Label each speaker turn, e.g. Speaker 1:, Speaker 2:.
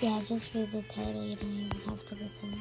Speaker 1: Yeah, just read the title. You don't even have to listen.